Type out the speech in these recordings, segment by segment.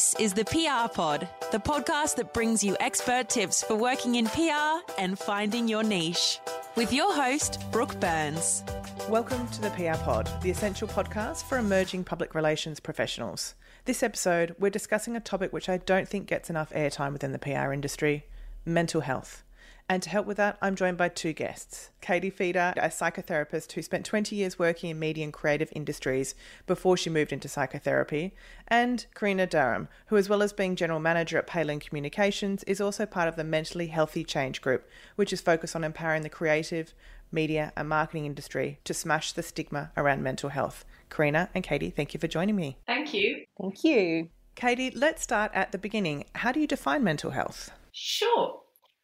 This is the PR Pod, the podcast that brings you expert tips for working in PR and finding your niche. With your host, Brooke Burns. Welcome to the PR Pod, the essential podcast for emerging public relations professionals. This episode, we're discussing a topic which I don't think gets enough airtime within the PR industry mental health. And to help with that, I'm joined by two guests. Katie Feder, a psychotherapist who spent 20 years working in media and creative industries before she moved into psychotherapy, and Karina Durham, who, as well as being general manager at Palin Communications, is also part of the Mentally Healthy Change Group, which is focused on empowering the creative, media, and marketing industry to smash the stigma around mental health. Karina and Katie, thank you for joining me. Thank you. Thank you. Katie, let's start at the beginning. How do you define mental health? Sure.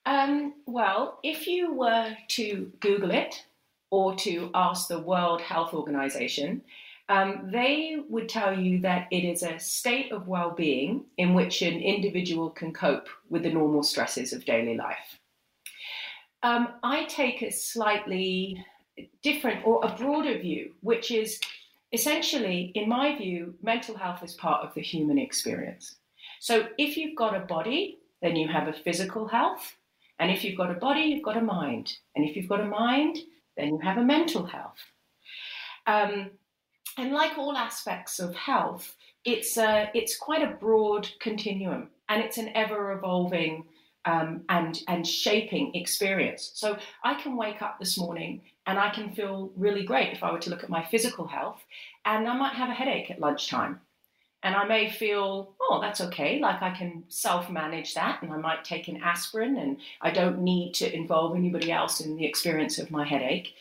Um, well, if you were to Google it or to ask the World Health Organization, um, they would tell you that it is a state of well being in which an individual can cope with the normal stresses of daily life. Um, I take a slightly different or a broader view, which is essentially, in my view, mental health is part of the human experience. So if you've got a body, then you have a physical health. And if you've got a body, you've got a mind. And if you've got a mind, then you have a mental health. Um, and like all aspects of health, it's, a, it's quite a broad continuum and it's an ever evolving um, and, and shaping experience. So I can wake up this morning and I can feel really great if I were to look at my physical health, and I might have a headache at lunchtime. And I may feel, oh, that's okay. Like I can self manage that, and I might take an aspirin, and I don't need to involve anybody else in the experience of my headache.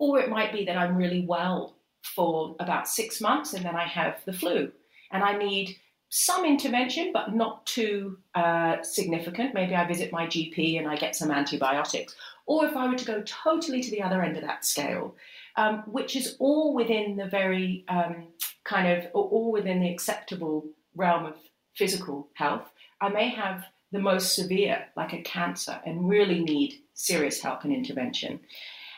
Or it might be that I'm really well for about six months, and then I have the flu, and I need some intervention, but not too uh, significant. Maybe I visit my GP and I get some antibiotics. Or if I were to go totally to the other end of that scale, um, which is all within the very um, kind of all within the acceptable realm of physical health, I may have the most severe, like a cancer, and really need serious help and intervention.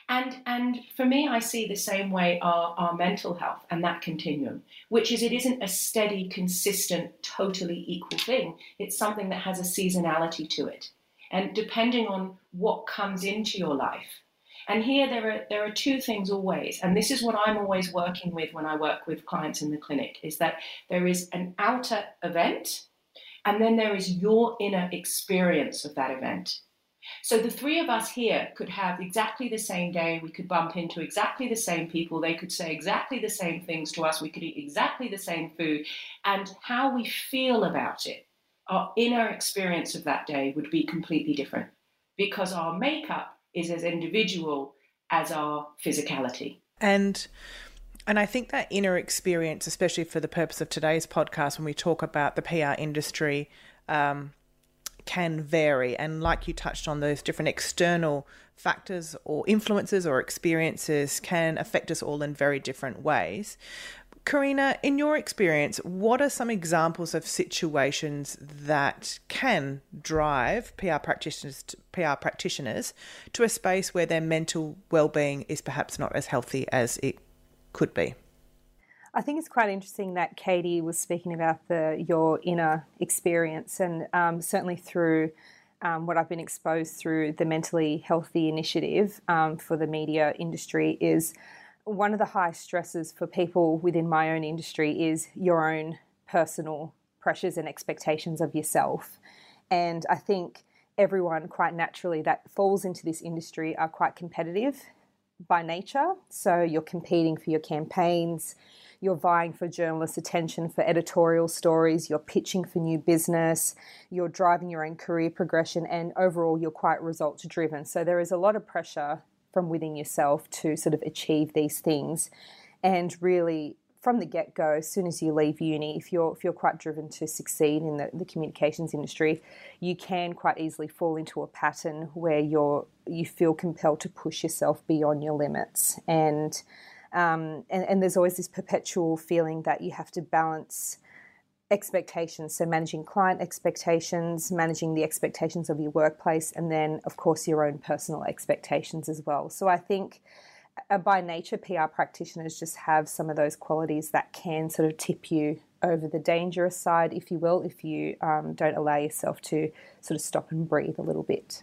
And, and for me, I see the same way our, our mental health and that continuum, which is it isn't a steady, consistent, totally equal thing. It's something that has a seasonality to it. And depending on what comes into your life, and here there are there are two things always, and this is what I'm always working with when I work with clients in the clinic, is that there is an outer event, and then there is your inner experience of that event. So the three of us here could have exactly the same day. We could bump into exactly the same people. They could say exactly the same things to us. We could eat exactly the same food. And how we feel about it, our inner experience of that day would be completely different because our makeup is as individual as our physicality. And and I think that inner experience, especially for the purpose of today's podcast, when we talk about the PR industry, um, can vary. And like you touched on, those different external factors or influences or experiences can affect us all in very different ways. Karina, in your experience, what are some examples of situations that can drive PR practitioners to, PR practitioners to a space where their mental well-being is perhaps not as healthy as it could be? I think it's quite interesting that Katie was speaking about the your inner experience, and um, certainly through um, what I've been exposed through the mentally healthy initiative um, for the media industry is one of the high stresses for people within my own industry is your own personal pressures and expectations of yourself, and I think everyone quite naturally that falls into this industry are quite competitive by nature. So you're competing for your campaigns you're vying for journalists' attention for editorial stories, you're pitching for new business, you're driving your own career progression, and overall, you're quite results driven. So there is a lot of pressure from within yourself to sort of achieve these things. And really, from the get go, as soon as you leave uni, if you're if you're quite driven to succeed in the, the communications industry, you can quite easily fall into a pattern where you're you feel compelled to push yourself beyond your limits and um, and, and there's always this perpetual feeling that you have to balance expectations. So, managing client expectations, managing the expectations of your workplace, and then, of course, your own personal expectations as well. So, I think uh, by nature, PR practitioners just have some of those qualities that can sort of tip you over the dangerous side, if you will, if you um, don't allow yourself to sort of stop and breathe a little bit.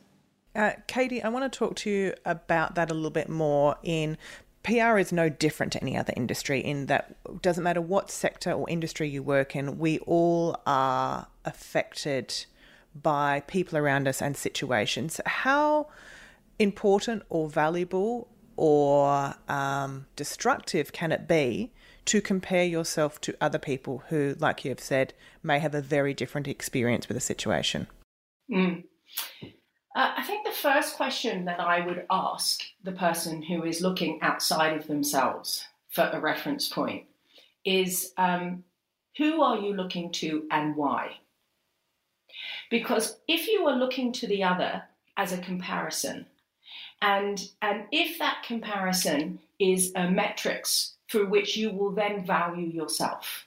Uh, Katie, I want to talk to you about that a little bit more. In PR is no different to any other industry in that it doesn't matter what sector or industry you work in, we all are affected by people around us and situations. How important or valuable or um, destructive can it be to compare yourself to other people who, like you have said, may have a very different experience with a situation? Mm. Uh, I think the first question that I would ask the person who is looking outside of themselves for a reference point is um, who are you looking to and why? Because if you are looking to the other as a comparison, and, and if that comparison is a metrics through which you will then value yourself.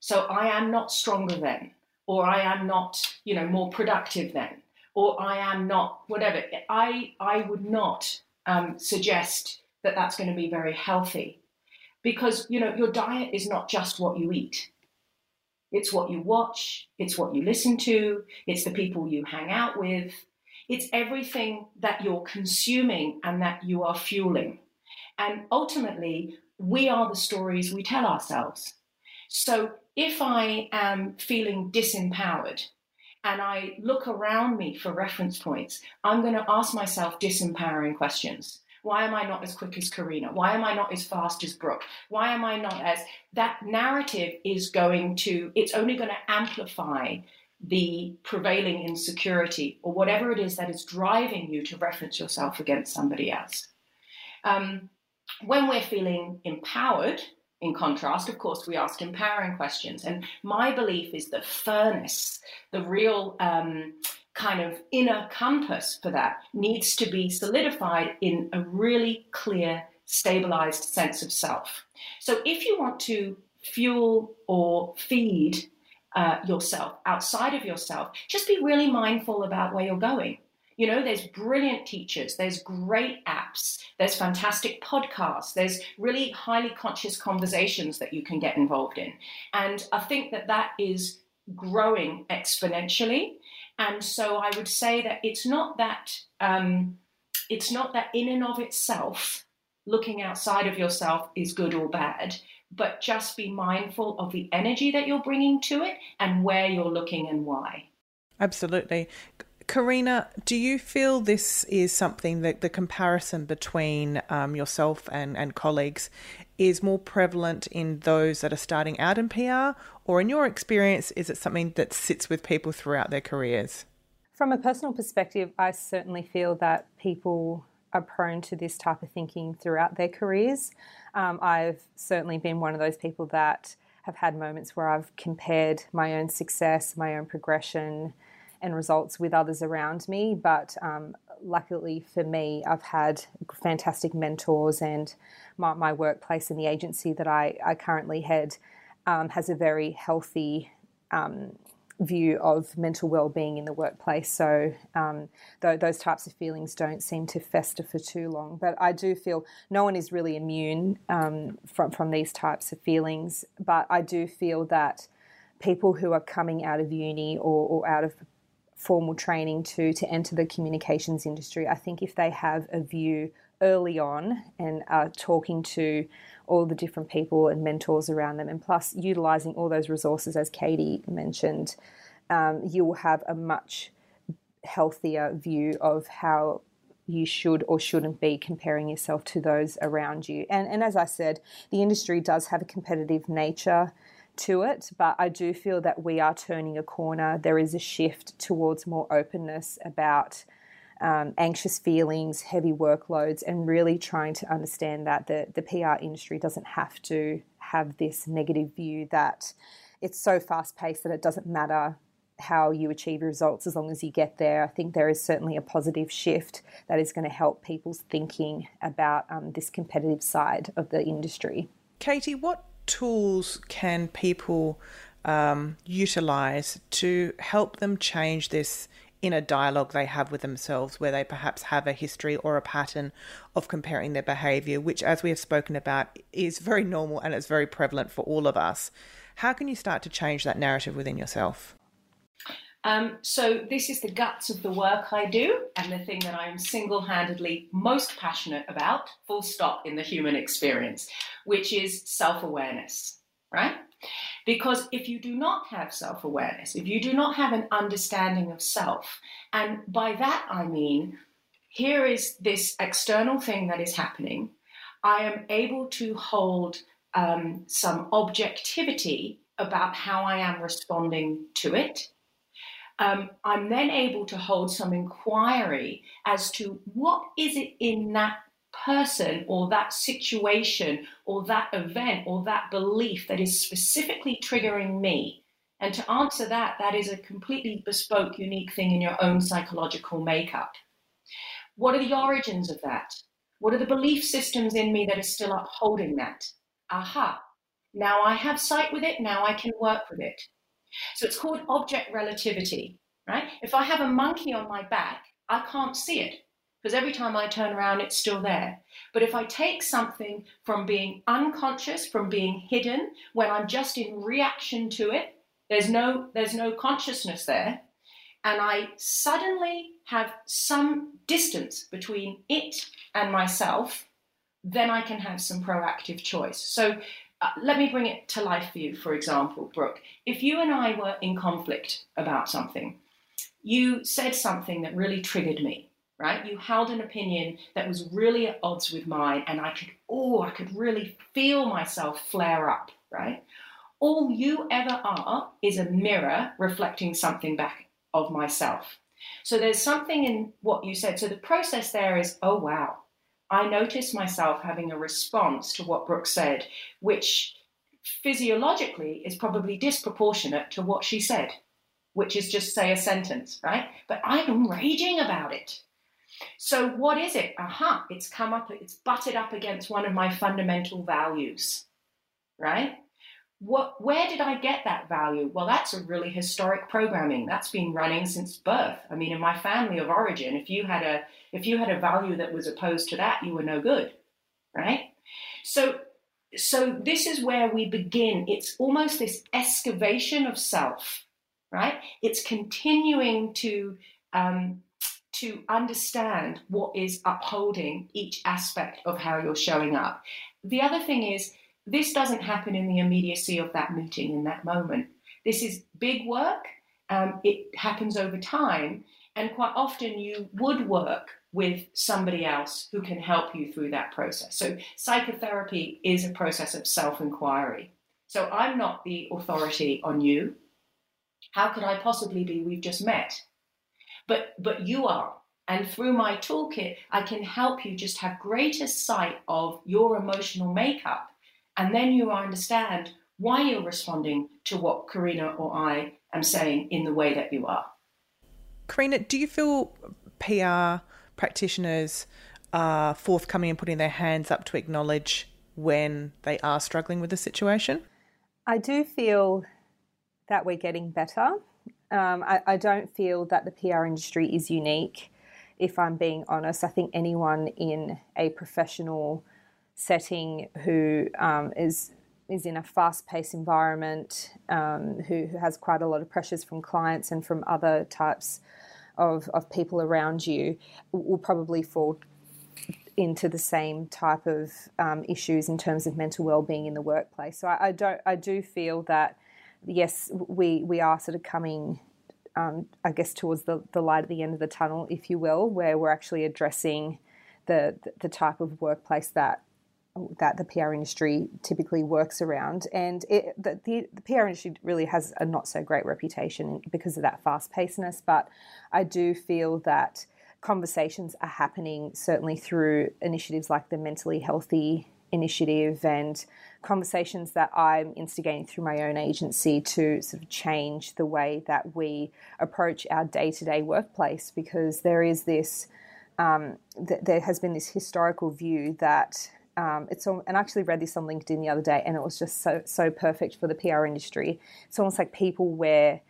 So I am not stronger than, or I am not, you know, more productive than, or I am not whatever. I I would not um, suggest that that's going to be very healthy, because you know your diet is not just what you eat. It's what you watch. It's what you listen to. It's the people you hang out with. It's everything that you're consuming and that you are fueling. And ultimately, we are the stories we tell ourselves. So if I am feeling disempowered and I look around me for reference points, I'm going to ask myself disempowering questions. Why am I not as quick as Karina? Why am I not as fast as Brooke? Why am I not as that narrative is going to, it's only going to amplify the prevailing insecurity or whatever it is that is driving you to reference yourself against somebody else. Um, when we're feeling empowered, in contrast, of course, we ask empowering questions. And my belief is the furnace, the real um, kind of inner compass for that, needs to be solidified in a really clear, stabilized sense of self. So if you want to fuel or feed uh, yourself outside of yourself, just be really mindful about where you're going. You know, there's brilliant teachers, there's great apps, there's fantastic podcasts, there's really highly conscious conversations that you can get involved in. And I think that that is growing exponentially. And so I would say that it's not that um, it's not that in and of itself looking outside of yourself is good or bad, but just be mindful of the energy that you're bringing to it and where you're looking and why. Absolutely. Karina, do you feel this is something that the comparison between um, yourself and, and colleagues is more prevalent in those that are starting out in PR, or in your experience, is it something that sits with people throughout their careers? From a personal perspective, I certainly feel that people are prone to this type of thinking throughout their careers. Um, I've certainly been one of those people that have had moments where I've compared my own success, my own progression, and results with others around me. But um, luckily for me, I've had fantastic mentors, and my, my workplace and the agency that I, I currently head um, has a very healthy um, view of mental well-being in the workplace. So um, th- those types of feelings don't seem to fester for too long. But I do feel no one is really immune um, from from these types of feelings. But I do feel that people who are coming out of uni or, or out of formal training to to enter the communications industry, I think if they have a view early on and are talking to all the different people and mentors around them, and plus utilizing all those resources as Katie mentioned, um, you will have a much healthier view of how you should or shouldn't be comparing yourself to those around you. And, and as I said, the industry does have a competitive nature to it, but I do feel that we are turning a corner. There is a shift towards more openness about um, anxious feelings, heavy workloads, and really trying to understand that the, the PR industry doesn't have to have this negative view that it's so fast paced that it doesn't matter how you achieve results as long as you get there. I think there is certainly a positive shift that is going to help people's thinking about um, this competitive side of the industry. Katie, what tools can people um, utilize to help them change this inner dialogue they have with themselves, where they perhaps have a history or a pattern of comparing their behavior, which, as we have spoken about, is very normal and it's very prevalent for all of us. How can you start to change that narrative within yourself? Um, so, this is the guts of the work I do and the thing that I am single handedly most passionate about, full stop, in the human experience, which is self awareness, right? Because if you do not have self awareness, if you do not have an understanding of self, and by that I mean, here is this external thing that is happening, I am able to hold um, some objectivity about how I am responding to it um, I'm then able to hold some inquiry as to what is it in that person or that situation or that event or that belief that is specifically triggering me. And to answer that, that is a completely bespoke, unique thing in your own psychological makeup. What are the origins of that? What are the belief systems in me that are still upholding that? Aha, now I have sight with it, now I can work with it. So it's called object relativity, right? If I have a monkey on my back, I can't see it because every time I turn around, it's still there. But if I take something from being unconscious, from being hidden, when I'm just in reaction to it, there's no, there's no consciousness there, and I suddenly have some distance between it and myself, then I can have some proactive choice. So Uh, let me bring it to life for you, for example, Brooke. If you and I were in conflict about something, you said something that really triggered me, right? You held an opinion that was really at odds with mine, and I could, oh, I could really feel myself flare up, right? All you ever are is a mirror reflecting something back of myself. So there's something in what you said. So the process there is, oh, wow, I noticed myself having a response to what Brooke said, which physiologically is probably disproportionate to what she said, which is just say a sentence, right? But I'm raging about it. So, what is it? Aha, it's come up, it's butted up against one of my fundamental values, right? What where did I get that value? Well, that's a really historic programming. That's been running since birth. I mean, in my family of origin, if you had a if you had a value that was opposed to that, you were no good. Right? So so this is where we begin. It's almost this excavation of self, right? It's continuing to um, to understand what is upholding each aspect of how you're showing up. The other thing is this doesn't happen in the immediacy of that meeting in that moment. This is big work. Um, it happens over time. And quite often you would work with somebody else who can help you through that process. So psychotherapy is a process of self inquiry. So I'm not the authority on you. How could I possibly be? We've just met. But, but you are. And through my toolkit, I can help you just have greater sight of your emotional makeup and then you understand why you're responding to what Karina or I am saying in the way that you are. Karina, do you feel PR practitioners are forthcoming and putting their hands up to acknowledge when they are struggling with the situation? I do feel that we're getting better. Um, I, I, don't feel that the PR industry is unique, if I'm being honest. I think anyone in a professional setting who um, is is in a fast-paced environment, um, who, who has quite a lot of pressures from clients and from other types of, of people around you, will probably fall into the same type of um, issues in terms of mental well-being in the workplace. So I, I, don't, I do feel that yes, we we are sort of coming. Um, I guess towards the, the light at the end of the tunnel, if you will, where we're actually addressing the the type of workplace that that the PR industry typically works around. And it, the, the, the, PR industry really has a not so great reputation because of that fast pacedness. But I do feel that conversations are happening certainly through initiatives like the Mentally Healthy Initiative and conversations that I'm instigating through my own agency to sort of change the way that we approach our day to day workplace because there is this. Um, th- there has been this historical view that um, it's all, and I actually read this on LinkedIn the other day, and it was just so so perfect for the PR industry. It's almost like people wear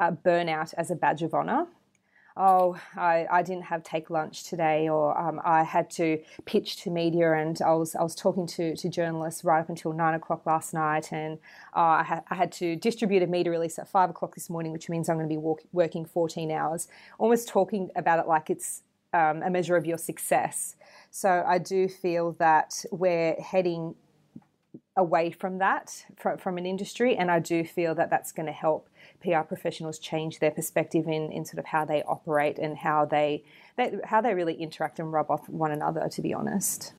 uh, burnout as a badge of honor. oh, I, I didn't have take lunch today, or um, I had to pitch to media, and I was I was talking to, to journalists right up until nine o'clock last night, and uh, I, ha- I, had to distribute a media release at five o'clock this morning, which means I'm going to be walk- working 14 hours. Almost talking about it like it's um, a measure of your success. So I do feel that we're heading away from that from, from an industry, and I do feel that that's going to help PR professionals change their perspective in, in sort of how they operate and how they, they how they really interact and rub off one another. To be honest.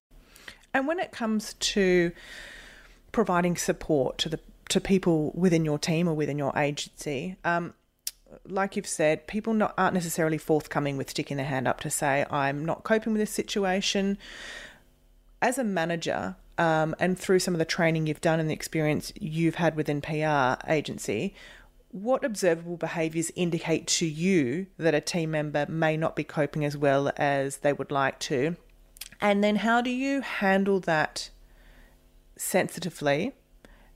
And when it comes to providing support to the to people within your team or within your agency, um, like you've said, people not, aren't necessarily forthcoming with sticking their hand up to say, I'm not coping with this situation. As a manager, um, and through some of the training you've done and the experience you've had within PR agency, what observable behaviours indicate to you that a team member may not be coping as well as they would like to? And then how do you handle that sensitively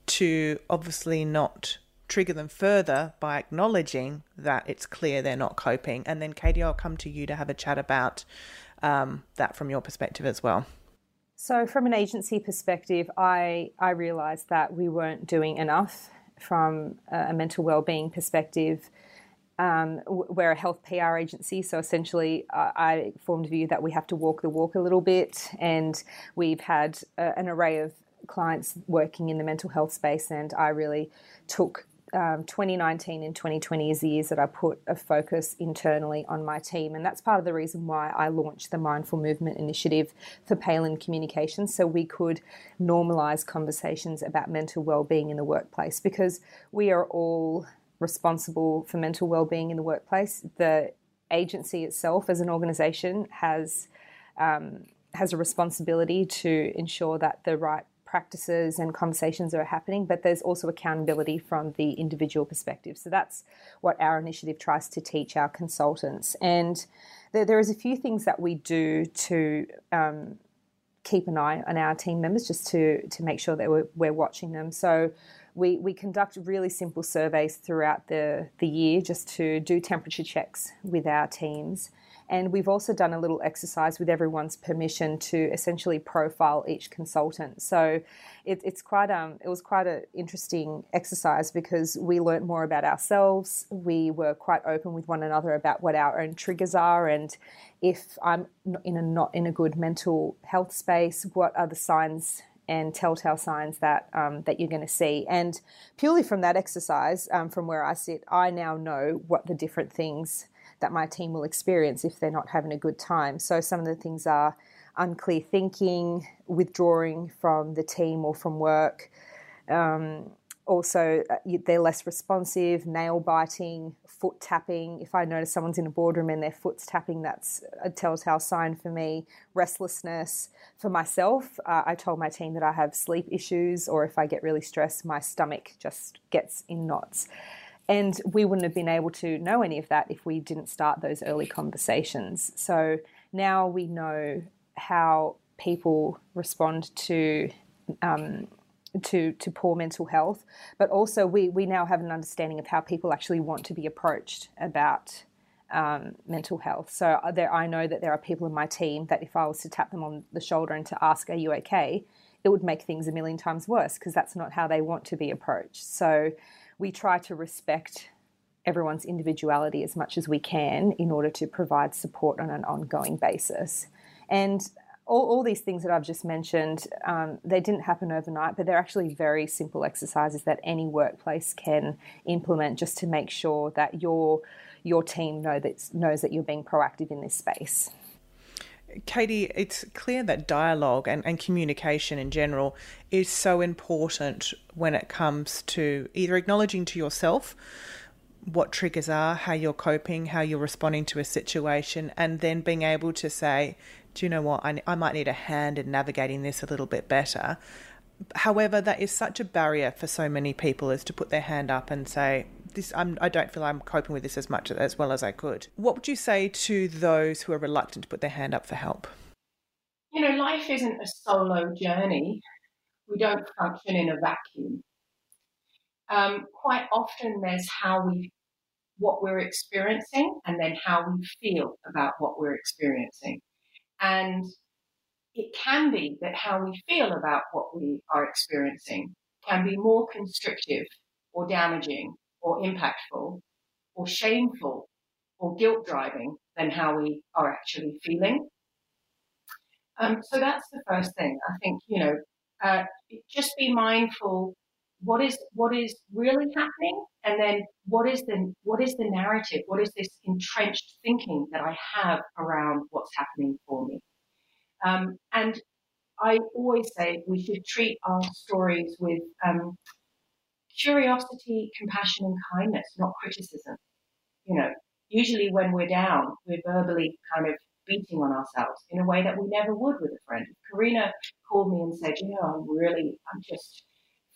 to obviously not trigger them further by acknowledging that it's clear they're not coping? And then, Katie, I'll come to you to have a chat about um, that from your perspective as well. So, from an agency perspective, I, I realised that we weren't doing enough from a mental well-being perspective. Um, we're a health PR agency, so essentially, uh, I formed a view that we have to walk the walk a little bit, and we've had uh, an array of clients working in the mental health space, and I really took um, 2019 and 2020 is the years that I put a focus internally on my team. And that's part of the reason why I launched the Mindful Movement Initiative for Palin Communications so we could normalize conversations about mental well-being in the workplace because we are all responsible for mental well-being in the workplace. The agency itself as an organization has um, has a responsibility to ensure that the right practices and conversations are happening, but there's also accountability from the individual perspective. So that's what our initiative tries to teach our consultants. And there, there is a few things that we do to um, keep an eye on our team members, just to to make sure that we're, we're watching them. So. We, we conduct really simple surveys throughout the, the year just to do temperature checks with our teams. And we've also done a little exercise with everyone's permission to essentially profile each consultant. So it, it's quite um, it was quite an interesting exercise because we learned more about ourselves. We were quite open with one another about what our own triggers are, and if I'm in a not in a good mental health space, what are the signs and telltale signs that um, that you're going to see. And purely from that exercise, um, from where I sit, I now know what the different things that my team will experience if they're not having a good time. So some of the things are unclear thinking, withdrawing from the team or from work. Um, also, uh, they're less responsive, nail biting, foot tapping. If I notice someone's in a boardroom and their foot's tapping, that's a telltale sign for me. Restlessness. For myself, uh, I told my team that I have sleep issues, or if I get really stressed, my stomach just gets in knots. And we wouldn't have been able to know any of that if we didn't start those early conversations. So now we know how people respond to. Um, to, to poor mental health, but also we, we now have an understanding of how people actually want to be approached about um, mental health. So there, I know that there are people in my team that if I was to tap them on the shoulder and to ask, "Are you okay?" it would make things a million times worse because that's not how they want to be approached. So we try to respect everyone's individuality as much as we can in order to provide support on an ongoing basis. And all, all these things that I've just mentioned, um, they didn't happen overnight, but they're actually very simple exercises that any workplace can implement just to make sure that your your team know that, knows that you're being proactive in this space. Katie, it's clear that dialogue and, and communication in general is so important when it comes to either acknowledging to yourself what triggers are, how you're coping, how you're responding to a situation, and then being able to say, do you know what, I, I might need a hand in navigating this a little bit better. However, that is such a barrier for so many people is to put their hand up and say, this I'm, I don't feel I'm coping with this as much as well as I could. What would you say to those who are reluctant to put their hand up for help? You know, life isn't a solo journey. We don't function in a vacuum. Um, quite often, there's how we what we're experiencing and then how we feel about what we're experiencing. And it can be that how we feel about what we are experiencing can be more constrictive or damaging or impactful or shameful or guilt driving than how we are actually feeling. Um, so that's the first thing. I think, you know, uh, just be mindful what is what is really happening and then what is the what is the narrative what is this entrenched thinking that i have around what's happening for me um, and i always say we should treat our stories with um, curiosity compassion and kindness not criticism you know usually when we're down we're verbally kind of beating on ourselves in a way that we never would with a friend karina called me and said you know i'm really i'm just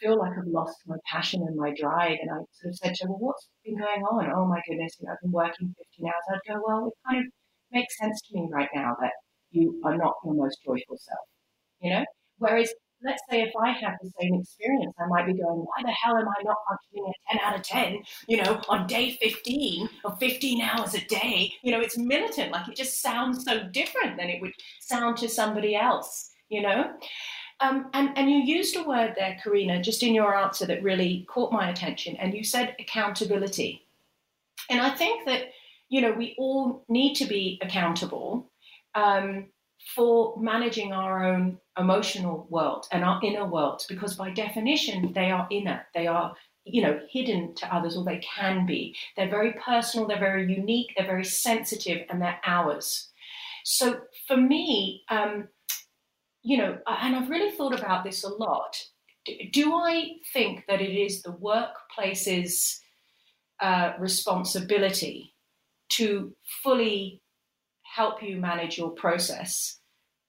feel like I've lost my passion and my drive. And I sort of said to her, well, what's been going on? Oh my goodness, you know, I've been working 15 hours. I'd go, well, it kind of makes sense to me right now that you are not your most joyful self, you know? Whereas, let's say if I have the same experience, I might be going, why the hell am I not functioning at 10 out of 10, you know, on day 15 or 15 hours a day? You know, it's militant. Like it just sounds so different than it would sound to somebody else, you know? Um, and, and you used a word there, Karina, just in your answer that really caught my attention, and you said accountability. And I think that, you know, we all need to be accountable um, for managing our own emotional world and our inner world, because by definition, they are inner. They are, you know, hidden to others, or they can be. They're very personal, they're very unique, they're very sensitive, and they're ours. So for me, um, you know, and I've really thought about this a lot. Do I think that it is the workplace's uh, responsibility to fully help you manage your process?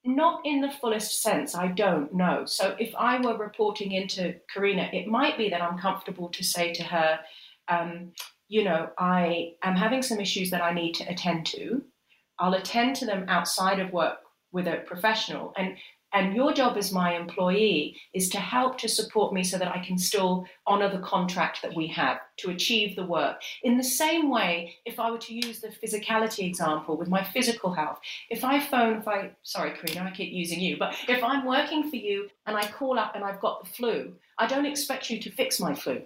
Not in the fullest sense, I don't know. So if I were reporting into Karina, it might be that I'm comfortable to say to her, um, you know, I am having some issues that I need to attend to. I'll attend to them outside of work with a professional. And and your job as my employee is to help to support me so that I can still honor the contract that we have to achieve the work. In the same way, if I were to use the physicality example with my physical health, if I phone, if I, sorry, Karina, I keep using you, but if I'm working for you and I call up and I've got the flu, I don't expect you to fix my flu.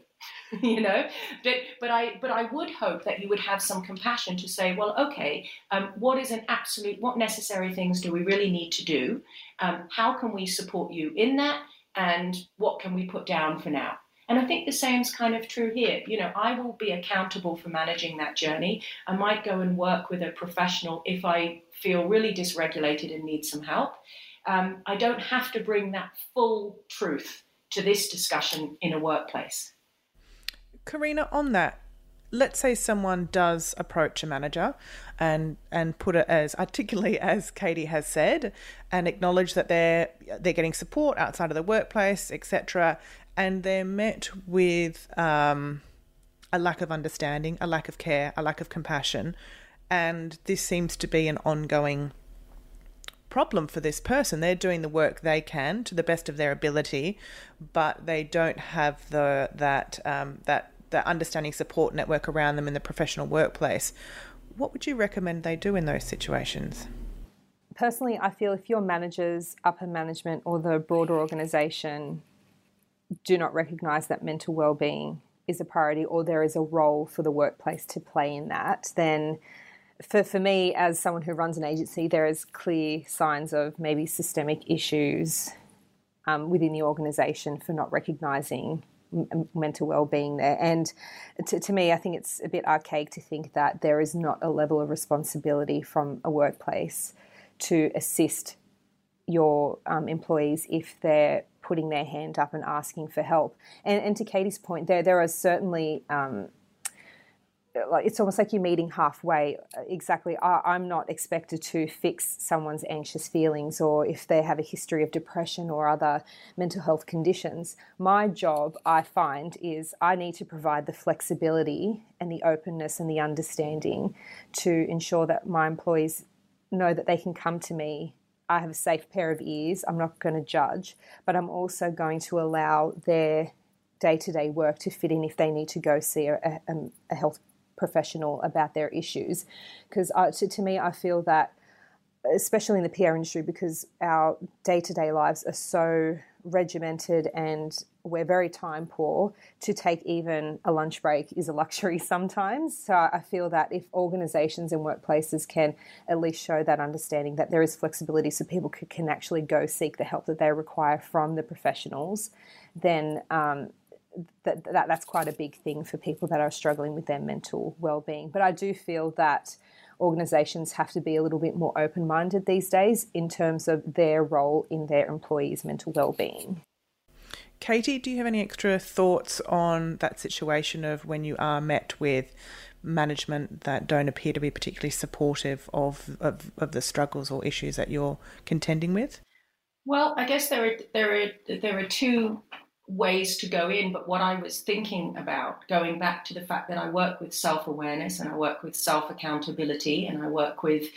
you know but but i but i would hope that you would have some compassion to say well okay um, what is an absolute what necessary things do we really need to do um, how can we support you in that and what can we put down for now and I think the same is kind of true here. You know, I will be accountable for managing that journey. I might go and work with a professional if I feel really dysregulated and need some help. Um, I don't have to bring that full truth to this discussion in a workplace. Karina, on that, let's say someone does approach a manager and and put it as articulately as Katie has said and acknowledge that they're they're getting support outside of the workplace etc and they're met with um, a lack of understanding a lack of care a lack of compassion and this seems to be an ongoing problem for this person. They're doing the work they can to the best of their ability but they don't have the that um, that the understanding support network around them in the professional workplace. What would you recommend they do in those situations? Personally, I feel if your managers, upper management, or the broader organisation do not recognise that mental well-being is a priority or there is a role for the workplace to play in that, then for, for me, as someone who runs an agency, there is clear signs of maybe systemic issues um, within the organisation for not recognising mental well-being there. And to, to, me i think it's a bit archaic to think that there is not a level of responsibility from a workplace to assist your um, employees if they're putting their hand up and asking for help. And, and to katie's point there there are certainly um, like it's almost like you're meeting halfway. Uh, exactly, I, am not expected to fix someone's anxious feelings or if they have a history of depression or other mental health conditions. My job, I find, is I need to provide the flexibility and the openness and the understanding to ensure that my employees know that they can come to me. I have a safe pair of ears. I'm not going to judge, but I'm also going to allow their day to day work to fit in if they need to go see a, a, a health professional about their issues. Because to, to me, I feel that, especially in the PR industry, because our day to day lives are so regimented and we're very time poor to take even a lunch break is a luxury sometimes so i feel that if organizations and workplaces can at least show that understanding that there is flexibility so people can actually go seek the help that they require from the professionals then um, that, that that's quite a big thing for people that are struggling with their mental well-being but i do feel that organizations have to be a little bit more open minded these days in terms of their role in their employees' mental well-being. Katie, do you have any extra thoughts on that situation of when you are met with management that don't appear to be particularly supportive of, of, of the struggles or issues that you're contending with? Well, I guess there are there are there are two ways to go in, but what I was thinking about, going back to the fact that I work with self awareness and I work with self accountability and I work with,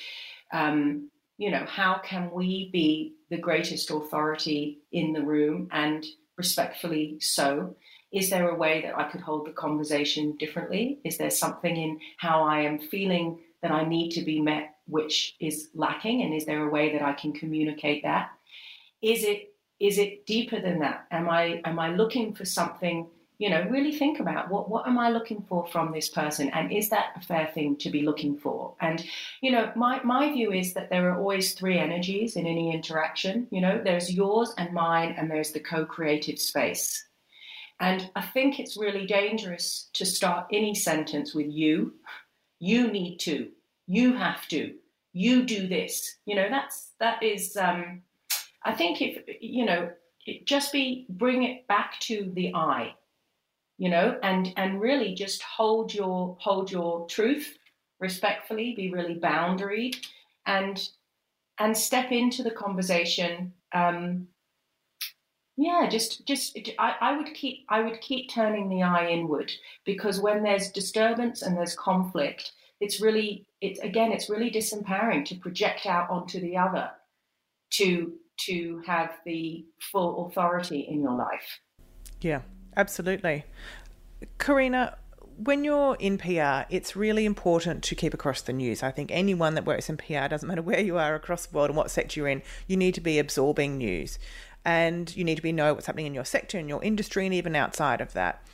um, you know, how can we be the greatest authority in the room and respectfully so? Is there a way that I could hold the conversation differently? Is there something in how I am feeling that I need to be met which is lacking? And is there a way that I can communicate that? Is it is it deeper than that? Am I am I looking for something? You know, really think about what what am I looking for from this person, and is that a fair thing to be looking for? And you know, my my view is that there are always three energies in any interaction. You know, there's yours and mine, and there's the co-creative space. And I think it's really dangerous to start any sentence with you. You need to. You have to. You do this. You know, that's that is. Um, I think if you know, just be bring it back to the I, you know, and and really just hold your hold your truth respectfully, be really boundaried, and and step into the conversation. Um, yeah, just just I, I would keep I would keep turning the eye inward because when there's disturbance and there's conflict, it's really it's again it's really disempowering to project out onto the other to to have the full authority in your life. Yeah, absolutely. Karina, when you're in PR, it's really important to keep across the news. I think anyone that works in PR, doesn't matter where you are across the world and what sector you're in, you need to be absorbing news. And you need to be know what's happening in your sector, in your industry, and even outside of that.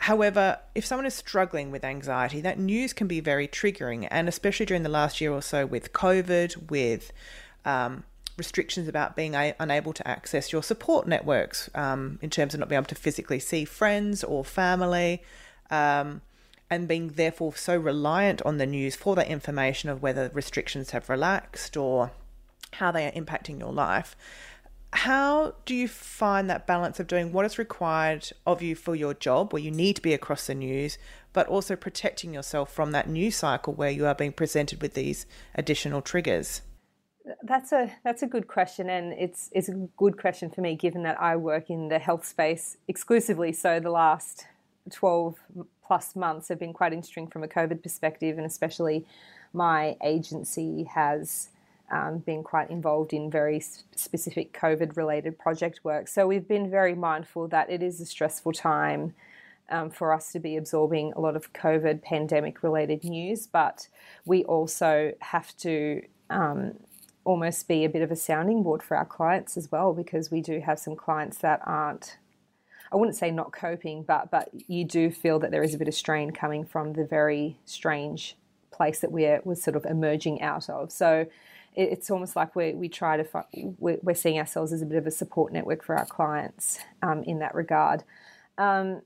However, if someone is struggling with anxiety, that news can be very triggering. And especially during the last year or so with COVID, with um, restrictions about being a- unable to access your support networks um, in terms of not being able to physically see friends or family, um, and being therefore so reliant on the news for that information of whether restrictions have relaxed or how they are impacting your life. How do you find that balance of doing what is required of you for your job, where you need to be across the news, but also protecting yourself from that news cycle where you are being presented with these additional triggers? That's a that's a good question, and it's it's a good question for me, given that I work in the health space exclusively. So the last twelve plus months have been quite interesting from a COVID perspective, and especially my agency has um, been quite involved in very specific COVID related project work. So we've been very mindful that it is a stressful time. Um, for us to be absorbing a lot of COVID pandemic related news, but we also have to um, almost be a bit of a sounding board for our clients as well because we do have some clients that aren't I wouldn't say not coping, but but you do feel that there is a bit of strain coming from the very strange place that we're we're sort of emerging out of. So it's almost like we we try to we're seeing ourselves as a bit of a support network for our clients um, in that regard. Um,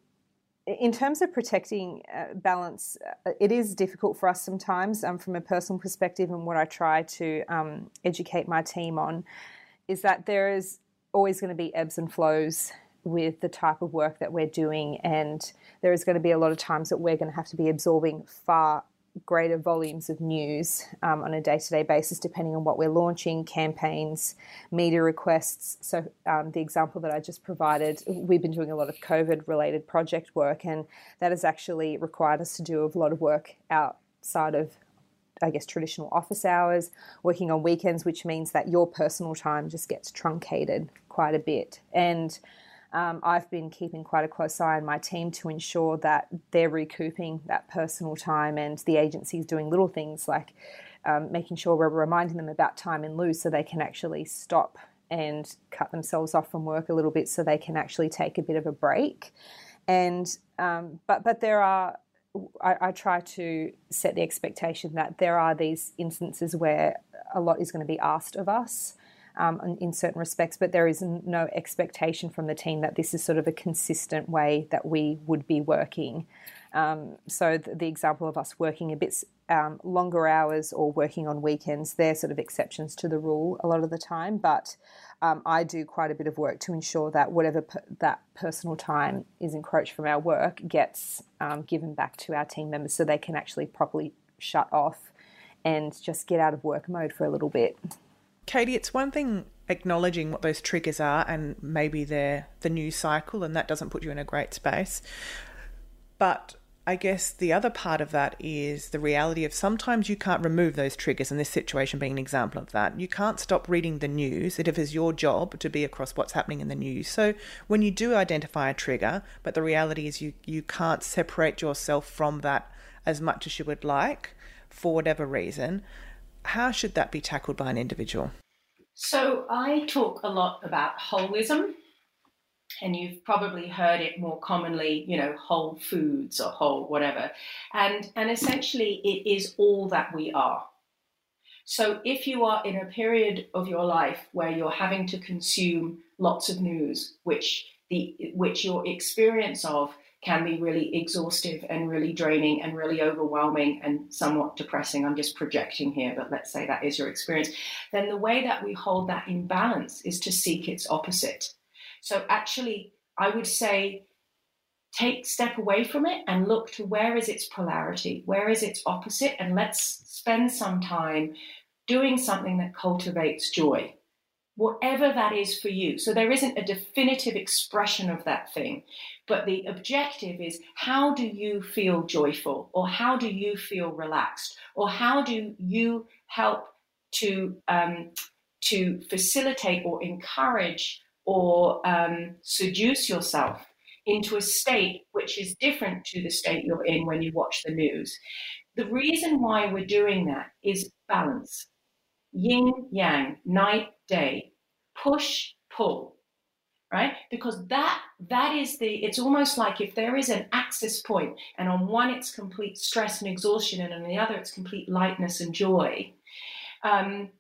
in terms of protecting uh, balance, uh, it is difficult for us sometimes um, from a personal perspective. And what I try to um, educate my team on is that there is always going to be ebbs and flows with the type of work that we're doing. And there is going to be a lot of times that we're going to have to be absorbing far greater volumes of news um, on a day to day basis, depending on what we're launching, campaigns, media requests. So, um, the example that I just provided, we've been doing a lot of COVID related project work, and that has actually required us to do a lot of work outside of I guess traditional office hours, working on weekends, which means that your personal time just gets truncated quite a bit. And um, I've been keeping quite a close eye on my team to ensure that they're recouping that personal time and the agency is doing little things like um, making sure we're reminding them about time in lieu so they can actually stop and cut themselves off from work a little bit so they can actually take a bit of a break. And um, but but there are I, I, try to set the expectation that there are these instances where a lot is going to be asked of us um, in, in certain respects, but there is no expectation from the team that this is sort of a consistent way that we would be working. Um, so the, the, example of us working a bit um, longer hours or working on weekends, they're sort of exceptions to the rule a lot of the time. But um, I do quite a bit of work to ensure that whatever per- that personal time is encroached from our work gets um, given back to our team members so they can actually properly shut off and just get out of work mode for a little bit. Katie, it's one thing acknowledging what those triggers are and maybe they're the news cycle and that doesn't put you in a great space. But I guess the other part of that is the reality of sometimes you can't remove those triggers, and this situation being an example of that. You can't stop reading the news. It is your job to be across what's happening in the news. So when you do identify a trigger, but the reality is you, you can't separate yourself from that as much as you would like for whatever reason, how should that be tackled by an individual? So I talk a lot about holism and you've probably heard it more commonly, you know, whole foods or whole whatever. And and essentially it is all that we are. So if you are in a period of your life where you're having to consume lots of news, which the which your experience of can be really exhaustive and really draining and really overwhelming and somewhat depressing. I'm just projecting here, but let's say that is your experience. Then the way that we hold that in balance is to seek its opposite. So actually, I would say take step away from it and look to where is its polarity, where is its opposite, and let's spend some time doing something that cultivates joy, whatever that is for you. So there isn't a definitive expression of that thing, but the objective is how do you feel joyful, or how do you feel relaxed, or how do you help to um, to facilitate or encourage or um, seduce yourself into a state which is different to the state you're in when you watch the news. The reason why we're doing that is balance yin yang, night, day, push, pull. Right? Because that that is the it's almost like if there is an axis point and on one it's complete stress and exhaustion and on the other it's complete lightness and joy. Um,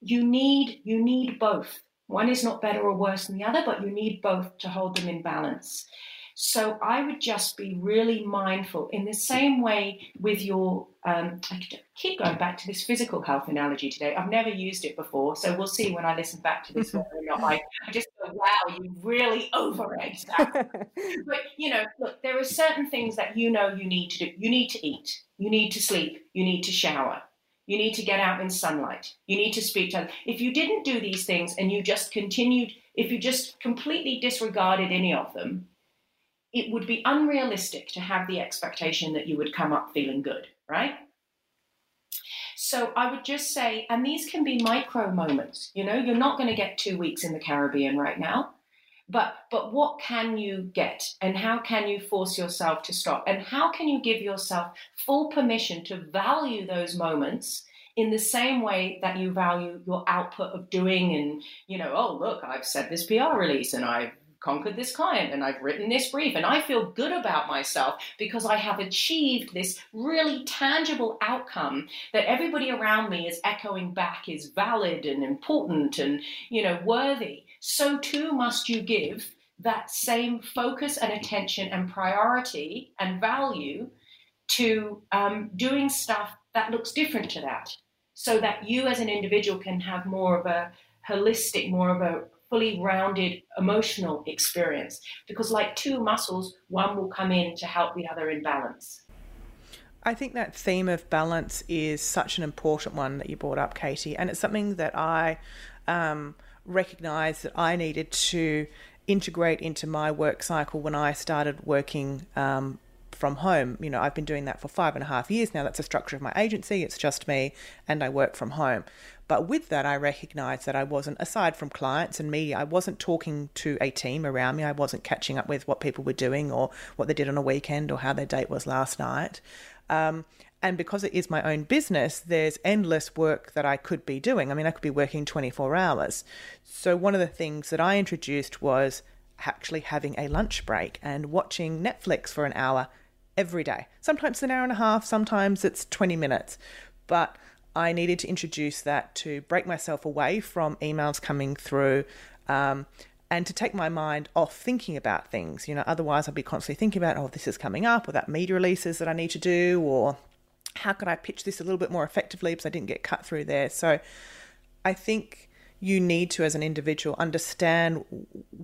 you need you need both one is not better or worse than the other, but you need both to hold them in balance. So I would just be really mindful in the same way with your. Um, I keep going back to this physical health analogy today. I've never used it before, so we'll see when I listen back to this whether or not I, I just go, "Wow, you really over that." but you know, look, there are certain things that you know you need to do. You need to eat. You need to sleep. You need to shower. You need to get out in sunlight. You need to speak to others. If you didn't do these things and you just continued, if you just completely disregarded any of them, it would be unrealistic to have the expectation that you would come up feeling good, right? So I would just say, and these can be micro moments. You know, you're not going to get two weeks in the Caribbean right now but but what can you get and how can you force yourself to stop and how can you give yourself full permission to value those moments in the same way that you value your output of doing and you know oh look i've said this pr release and i've conquered this client and I've written this brief and I feel good about myself because I have achieved this really tangible outcome that everybody around me is echoing back is valid and important and you know worthy. So too must you give that same focus and attention and priority and value to um, doing stuff that looks different to that so that you as an individual can have more of a holistic more of a fully rounded emotional experience because like two muscles one will come in to help the other in balance. I think that theme of balance is such an important one that you brought up, Katie, and it's something that I um, recognized that I needed to integrate into my work cycle when I started working um, from home. You know, I've been doing that for five and a half years now. That's the structure of my agency. It's just me and I work from home. But with that, I recognized that I wasn't, aside from clients and media, I wasn't talking to a team around me. I wasn't catching up with what people were doing or what they did on a weekend or how their date was last night. Um, and because it is my own business, there's endless work that I could be doing. I mean, I could be working 24 hours. So, one of the things that I introduced was actually having a lunch break and watching Netflix for an hour every day. Sometimes an hour and a half, sometimes it's 20 minutes. But I needed to introduce that to break myself away from emails coming through um, and to take my mind off thinking about things. You know, otherwise I'd be constantly thinking about, oh, this is coming up, or that media releases that I need to do, or how could I pitch this a little bit more effectively because I didn't get cut through there. So I think you need to, as an individual, understand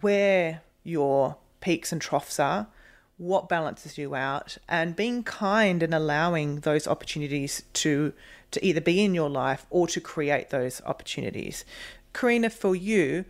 where your peaks and troughs are what balances you out and being kind and allowing those opportunities to to either be in your life or to create those opportunities. Karina for you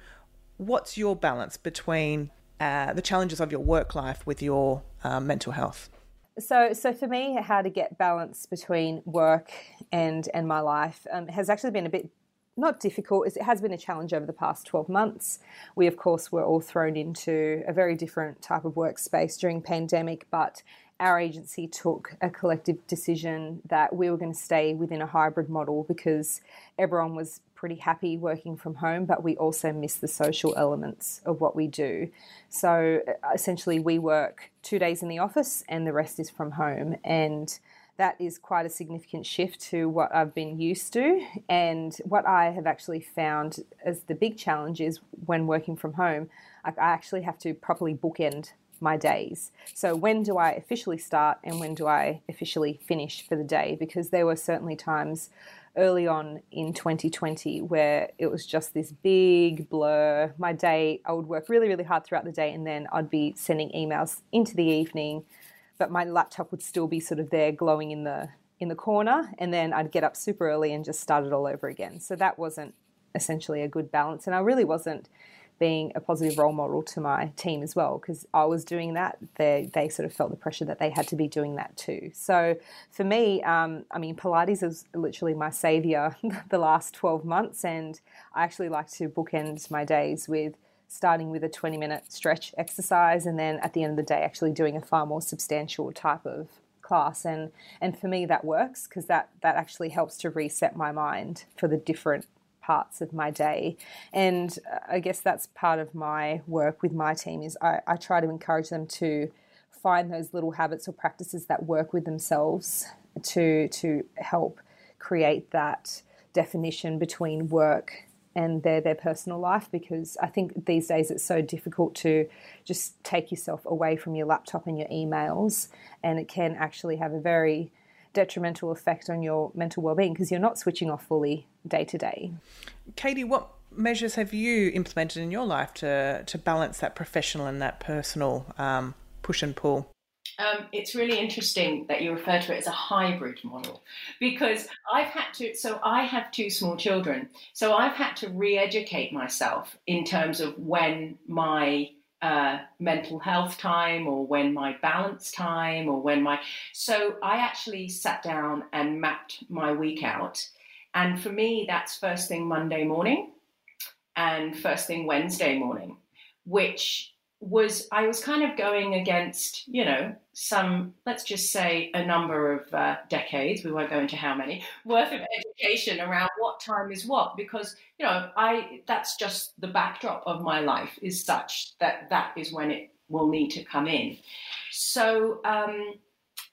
what's your balance between uh, the challenges of your work life with your uh, mental health? So so for me how to get balance between work and and my life um, has actually been a bit not difficult, as it has been a challenge over the past 12 months. We, of course, were all thrown into a very different type of workspace during pandemic, but our agency took a collective decision that we were going to stay within a hybrid model because everyone was pretty happy working from home, but we also miss the social elements of what we do. So essentially, we work two days in the office and the rest is from home. And that is quite a significant shift to what I've been used to. And what I have actually found as the big challenge is when working from home, I actually have to properly bookend my days. So, when do I officially start and when do I officially finish for the day? Because there were certainly times early on in 2020 where it was just this big blur. My day, I would work really, really hard throughout the day and then I'd be sending emails into the evening but my laptop would still be sort of there glowing in the in the corner and then I'd get up super early and just start it all over again. So that wasn't essentially a good balance and I really wasn't being a positive role model to my team as well because I was doing that. They they sort of felt the pressure that they had to be doing that too. So for me, um, I mean, Pilates is literally my savior the last twelve months, and I actually like to bookend my days with starting with a 20 minute stretch exercise and then at the end of the day actually doing a far more substantial type of class. And and for me that works because that that actually helps to reset my mind for the different parts of my day. And uh, i guess that's part of my work with my team is i, I try to encourage them to find those little habits or practices that work with themselves to to help create that definition between work and their their personal life because I think these days it's so difficult to just take yourself away from your laptop and your emails and it can actually have a very detrimental effect on your mental well-being because you're not switching off fully day to day. Katie, what measures have you implemented in your life to to balance that professional and that personal um, push and pull? Um, it's really interesting that you refer to it as a hybrid model because I've had to, so I have two small children, so I've had to re educate myself in terms of when my uh, mental health time or when my balance time or when my. So I actually sat down and mapped my week out. And for me, that's first thing Monday morning and first thing Wednesday morning, which was I was kind of going against, you know, some, let's just say a number of uh, decades, we won't go into how many, worth of education around what time is what, because, you know, I, that's just the backdrop of my life is such that that is when it will need to come in. So um,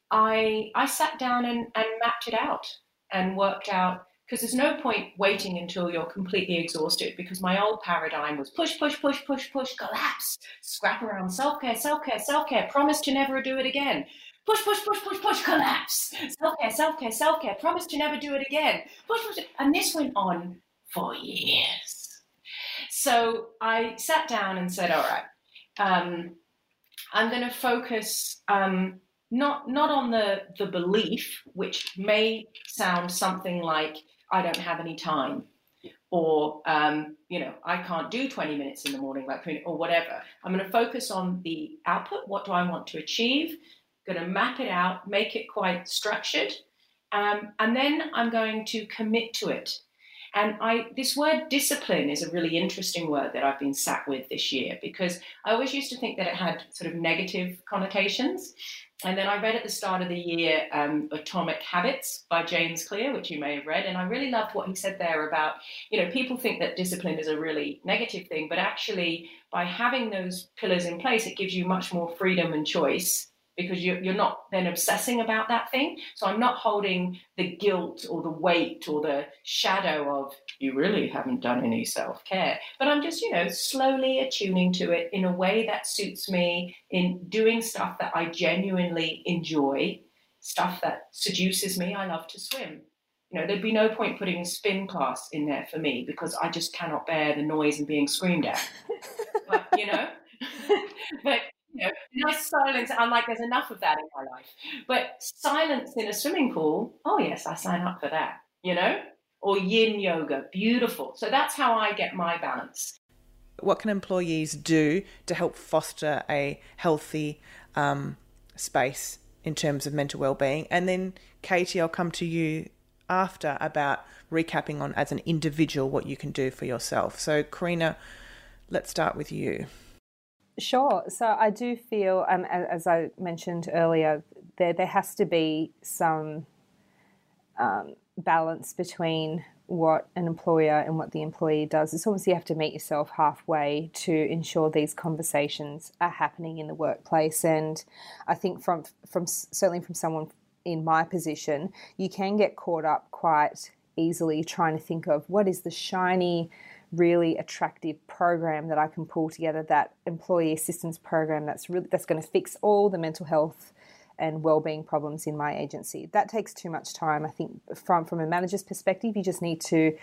I, I sat down and, and mapped it out and worked out because there's no point waiting until you're completely exhausted because my old paradigm was push push push push push collapse scrap around self-care self-care self-care promise to never do it again. Push push push push push collapse. Self-care self-care self-care promise to never do it again. Push push and this went on for years. So i sat down and said all right um, i'm going to focus um, not not on the the belief which may sound something like I don't have any time, or um, you know, I can't do 20 minutes in the morning, like or whatever. I'm going to focus on the output. What do I want to achieve? I'm going to map it out, make it quite structured, um, and then I'm going to commit to it. And I, this word discipline is a really interesting word that I've been sat with this year because I always used to think that it had sort of negative connotations. And then I read at the start of the year um, Atomic Habits by James Clear, which you may have read. And I really loved what he said there about, you know, people think that discipline is a really negative thing, but actually, by having those pillars in place, it gives you much more freedom and choice because you're, you're not then obsessing about that thing. So I'm not holding the guilt or the weight or the shadow of you really haven't done any self care. But I'm just, you know, slowly attuning to it in a way that suits me in doing stuff that I genuinely enjoy, stuff that seduces me. I love to swim. You know, there'd be no point putting a spin class in there for me because I just cannot bear the noise and being screamed at. you know, but you know, nice silence. I'm like, there's enough of that in my life. But silence in a swimming pool, oh yes, I sign up for that. You know, or yin yoga, beautiful. So that's how I get my balance. What can employees do to help foster a healthy um, space in terms of mental well-being? And then, Katie, I'll come to you after about recapping on as an individual what you can do for yourself. So, Karina, let's start with you. Sure. So I do feel, um, as I mentioned earlier, there there has to be some um, balance between what an employer and what the employee does. It's almost you have to meet yourself halfway to ensure these conversations are happening in the workplace. And I think from from certainly from someone in my position, you can get caught up quite easily trying to think of what is the shiny really attractive program that I can pull together, that employee assistance program that's really that's going to fix all the mental health and well-being problems in my agency. That takes too much time. I think from from a manager's perspective, you just need to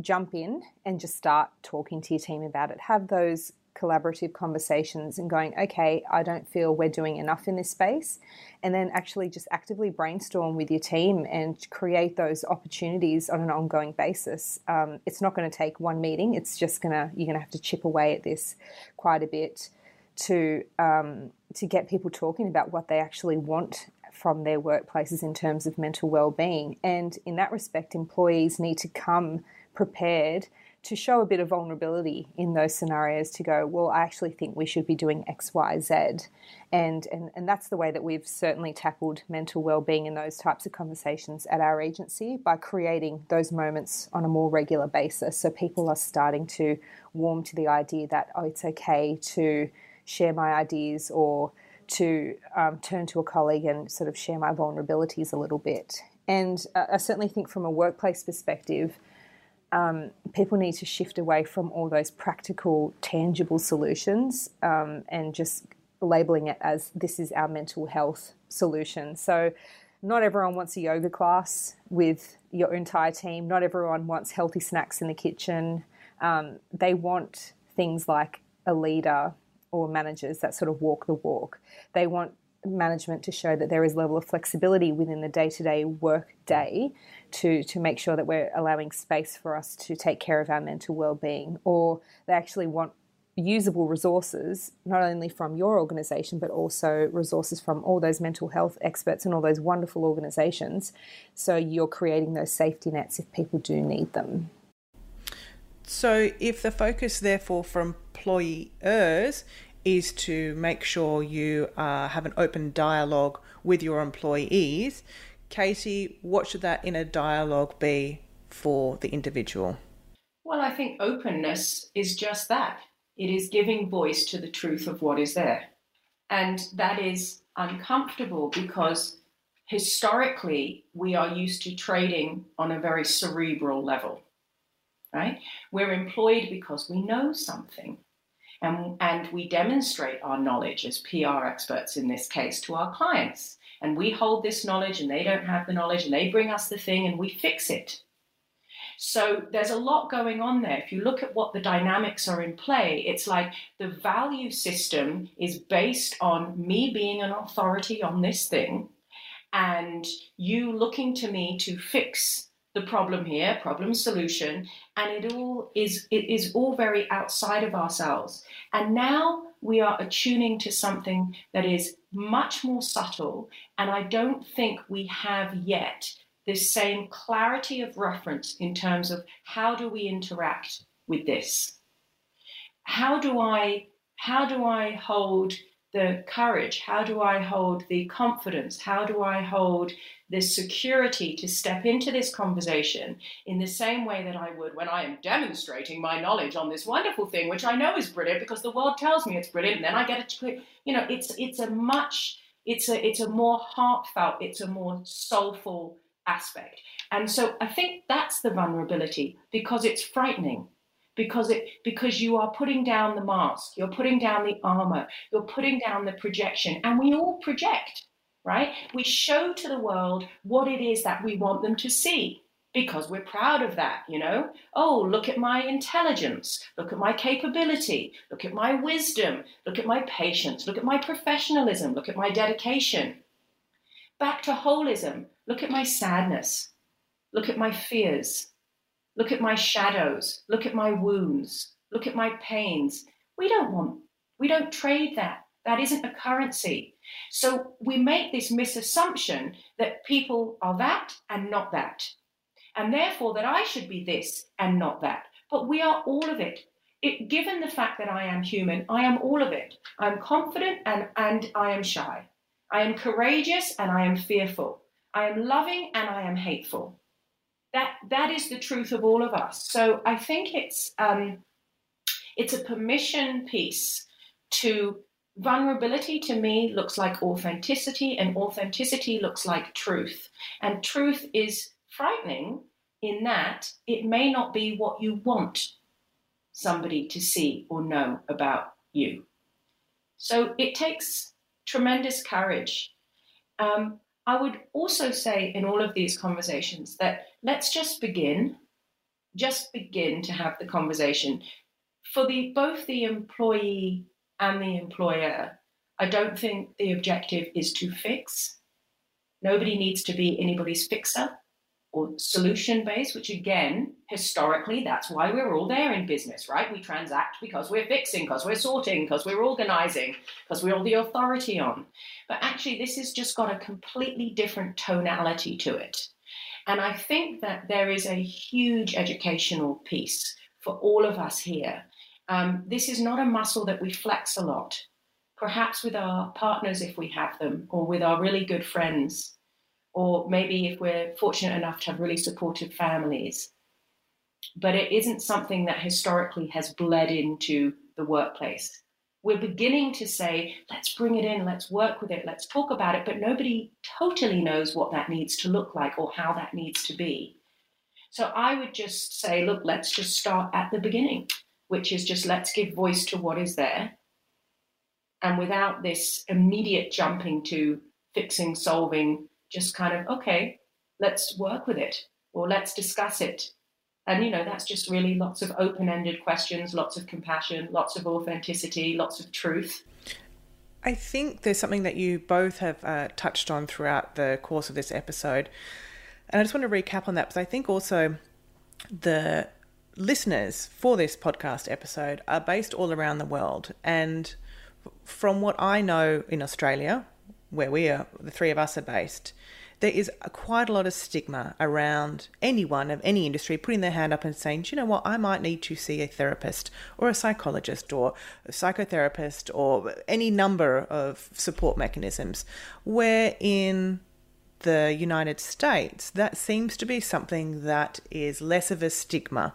jump in and just start talking to your team about it. Have those collaborative conversations and going, okay, I don't feel we're doing enough in this space. And then actually just actively brainstorm with your team and create those opportunities on an ongoing basis. Um, it's not going to take one meeting, it's just going to, you're going to have to chip away at this quite a bit to, um, to get people talking about what they actually want from their workplaces in terms of mental well-being. And in that respect, employees need to come prepared to show a bit of vulnerability in those scenarios to go, well, I actually think we should be doing X, Y, Z. And, and, and that's the way that we've certainly tackled mental well-being in those types of conversations at our agency by creating those moments on a more regular basis. So people are starting to warm to the idea that, oh, it's okay to share my ideas or to um, turn to a colleague and sort of share my vulnerabilities a little bit. And uh, I certainly think from a workplace perspective, um, people need to shift away from all those practical, tangible solutions um, and just labeling it as this is our mental health solution. So, not everyone wants a yoga class with your entire team. Not everyone wants healthy snacks in the kitchen. Um, they want things like a leader or managers that sort of walk the walk. They want management to show that there is level of flexibility within the day-to-day work day to to make sure that we're allowing space for us to take care of our mental well-being or they actually want usable resources not only from your organization but also resources from all those mental health experts and all those wonderful organizations so you're creating those safety nets if people do need them so if the focus therefore for employers is to make sure you uh, have an open dialogue with your employees. Katie, what should that inner dialogue be for the individual? Well, I think openness is just that it is giving voice to the truth of what is there. And that is uncomfortable because historically we are used to trading on a very cerebral level, right? We're employed because we know something. And, and we demonstrate our knowledge as PR experts in this case to our clients. And we hold this knowledge and they don't have the knowledge and they bring us the thing and we fix it. So there's a lot going on there. If you look at what the dynamics are in play, it's like the value system is based on me being an authority on this thing and you looking to me to fix the problem here, problem solution, and it all is it is all very outside of ourselves. And now we are attuning to something that is much more subtle, and I don't think we have yet this same clarity of reference in terms of how do we interact with this? How do I how do I hold the courage? How do I hold the confidence? How do I hold the security to step into this conversation in the same way that I would when I am demonstrating my knowledge on this wonderful thing, which I know is brilliant because the world tells me it's brilliant, and then I get it. You know, it's it's a much it's a it's a more heartfelt, it's a more soulful aspect, and so I think that's the vulnerability because it's frightening because it because you are putting down the mask you're putting down the armor you're putting down the projection. And we all project right? We show to the world what it is that we want them to see because we're proud of that you know? Oh look at my intelligence look at my capability look at my wisdom look at my patience look at my professionalism look at my dedication. Back to holism look at my sadness look at my fears Look at my shadows. Look at my wounds. Look at my pains. We don't want, we don't trade that. That isn't a currency. So we make this misassumption that people are that and not that. And therefore that I should be this and not that. But we are all of it. it given the fact that I am human, I am all of it. I am confident and, and I am shy. I am courageous and I am fearful. I am loving and I am hateful that that is the truth of all of us. So I think it's um, it's a permission piece to vulnerability to me looks like authenticity and authenticity looks like truth. And truth is frightening in that it may not be what you want somebody to see or know about you. So it takes tremendous courage. Um, I would also say in all of these conversations that let's just begin, just begin to have the conversation. For the both the employee and the employer, I don't think the objective is to fix. Nobody needs to be anybody's fixer or solution based, which again, historically, that's why we're all there in business, right? We transact because we're fixing, because we're sorting, because we're organizing, because we're all the authority on. But actually, this has just got a completely different tonality to it. And I think that there is a huge educational piece for all of us here. Um, this is not a muscle that we flex a lot, perhaps with our partners if we have them, or with our really good friends or maybe if we're fortunate enough to have really supportive families. But it isn't something that historically has bled into the workplace. We're beginning to say, let's bring it in, let's work with it, let's talk about it, but nobody totally knows what that needs to look like or how that needs to be. So I would just say, look, let's just start at the beginning, which is just let's give voice to what is there. And without this immediate jumping to fixing, solving, just kind of, okay, let's work with it or let's discuss it. And, you know, that's just really lots of open ended questions, lots of compassion, lots of authenticity, lots of truth. I think there's something that you both have uh, touched on throughout the course of this episode. And I just want to recap on that because I think also the listeners for this podcast episode are based all around the world. And from what I know in Australia, where we are, the three of us are based, there is a, quite a lot of stigma around anyone of any industry putting their hand up and saying, you know what, I might need to see a therapist or a psychologist or a psychotherapist or any number of support mechanisms. Where in the United States, that seems to be something that is less of a stigma.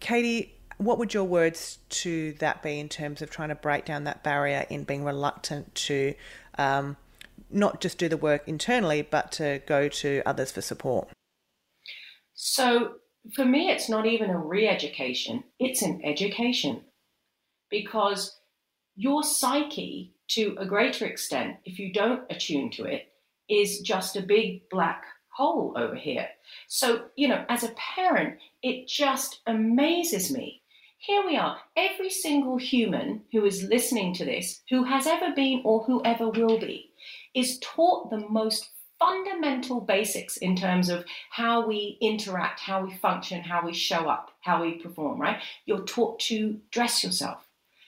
Katie, what would your words to that be in terms of trying to break down that barrier in being reluctant to um, not just do the work internally, but to go to others for support? So, for me, it's not even a re education, it's an education because your psyche, to a greater extent, if you don't attune to it, is just a big black hole over here. So, you know, as a parent, it just amazes me here we are. Every single human who is listening to this, who has ever been or who ever will be, is taught the most fundamental basics in terms of how we interact, how we function, how we show up, how we perform, right? You're taught to dress yourself.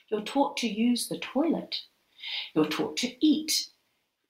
You're taught to use the toilet. You're taught to eat,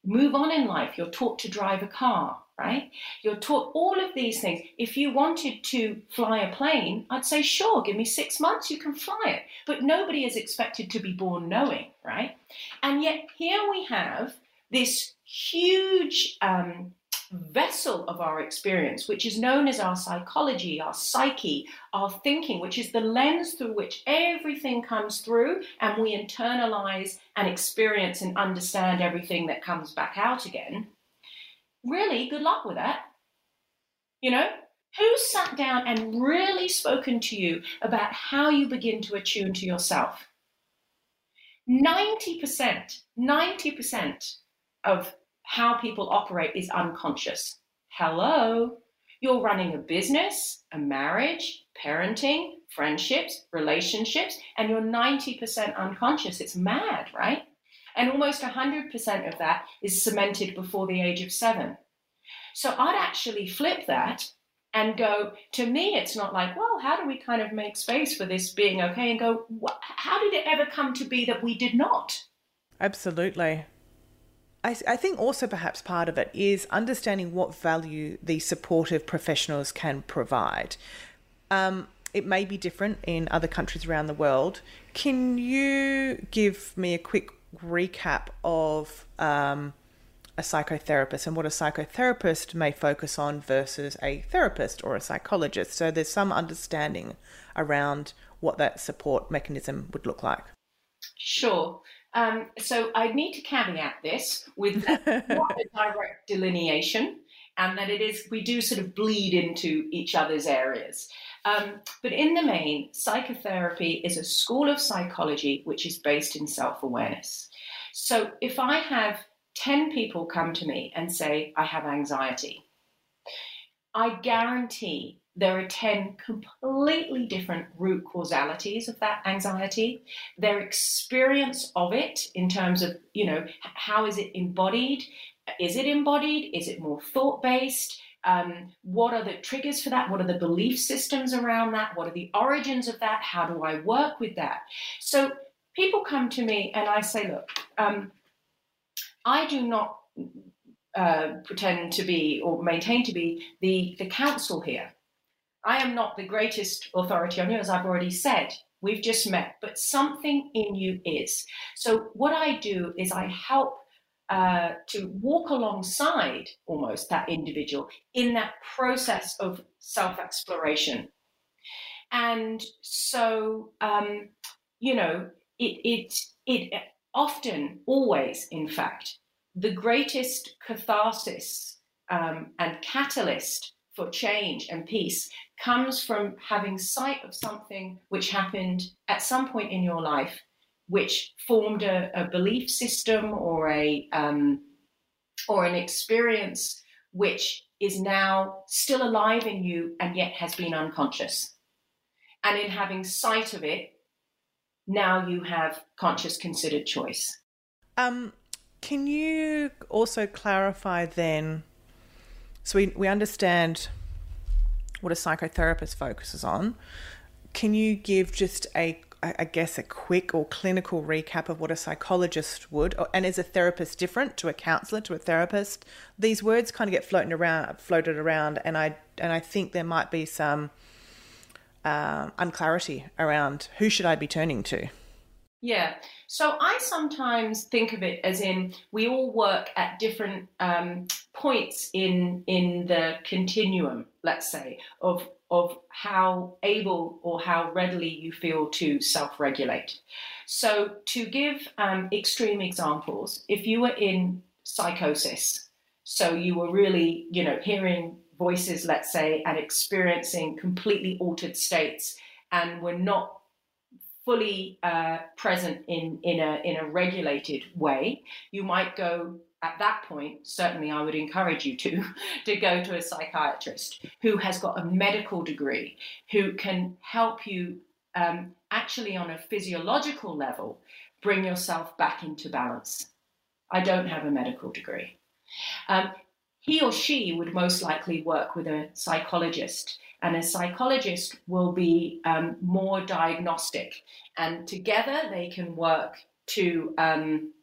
move on in life. You're taught to drive a car, right? You're taught all of these things. If you wanted to fly a plane, I'd say, sure, give me six months, you can fly it. But nobody is expected to be born knowing, right? And yet here we have this huge um, vessel of our experience, which is known as our psychology, our psyche, our thinking, which is the lens through which everything comes through and we internalize and experience and understand everything that comes back out again. Really, good luck with that. You know, who's sat down and really spoken to you about how you begin to attune to yourself? 90%, 90% of how people operate is unconscious. Hello, you're running a business, a marriage, parenting, friendships, relationships, and you're 90% unconscious. It's mad, right? And almost 100% of that is cemented before the age of seven. So I'd actually flip that and go, to me, it's not like, well, how do we kind of make space for this being okay? And go, how did it ever come to be that we did not? Absolutely. I, I think also perhaps part of it is understanding what value these supportive professionals can provide. Um, it may be different in other countries around the world. Can you give me a quick recap of um, a psychotherapist and what a psychotherapist may focus on versus a therapist or a psychologist? So there's some understanding around what that support mechanism would look like. Sure. Um, so I need to caveat this with not a direct delineation, and that it is we do sort of bleed into each other's areas. Um, but in the main, psychotherapy is a school of psychology which is based in self awareness. So if I have 10 people come to me and say, I have anxiety, I guarantee there are 10 completely different root causalities of that anxiety. Their experience of it in terms of, you know, how is it embodied? Is it embodied? Is it more thought based? Um, what are the triggers for that? What are the belief systems around that? What are the origins of that? How do I work with that? So people come to me and I say, look, um, I do not uh, pretend to be or maintain to be the, the counsel here. I am not the greatest authority on you, as I've already said. We've just met, but something in you is. So, what I do is I help uh, to walk alongside almost that individual in that process of self exploration. And so, um, you know, it, it, it often, always, in fact, the greatest catharsis um, and catalyst for change and peace comes from having sight of something which happened at some point in your life, which formed a, a belief system or a um, or an experience which is now still alive in you and yet has been unconscious. And in having sight of it, now you have conscious considered choice. Um, can you also clarify then? So we, we understand what a psychotherapist focuses on. Can you give just a, I guess, a quick or clinical recap of what a psychologist would, and is a therapist different to a counselor to a therapist? These words kind of get floating around, floated around, and I and I think there might be some uh, unclarity around who should I be turning to. Yeah. So I sometimes think of it as in we all work at different um, points in in the continuum, let's say, of of how able or how readily you feel to self-regulate. So to give um, extreme examples, if you were in psychosis, so you were really, you know, hearing voices, let's say, and experiencing completely altered states, and were not fully uh, present in, in, a, in a regulated way, you might go at that point, certainly I would encourage you to, to go to a psychiatrist who has got a medical degree, who can help you um, actually on a physiological level bring yourself back into balance. I don't have a medical degree. Um, he or she would most likely work with a psychologist and a psychologist will be um, more diagnostic. And together they can work to um,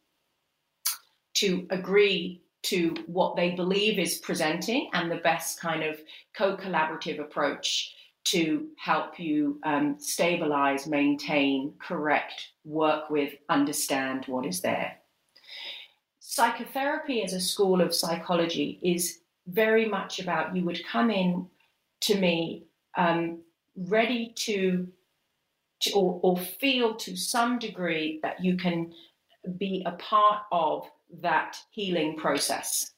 to agree to what they believe is presenting and the best kind of co-collaborative approach to help you um, stabilize, maintain, correct, work with, understand what is there. Psychotherapy as a school of psychology is very much about you would come in to me um, ready to, to or, or feel to some degree that you can be a part of that healing process.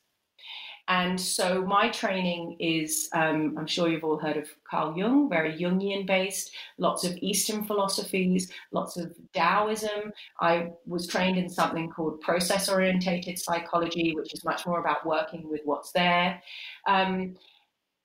And so my training is, um, I'm sure you've all heard of Carl Jung, very Jungian based, lots of Eastern philosophies, lots of Taoism. I was trained in something called process orientated psychology, which is much more about working with what's there. Um,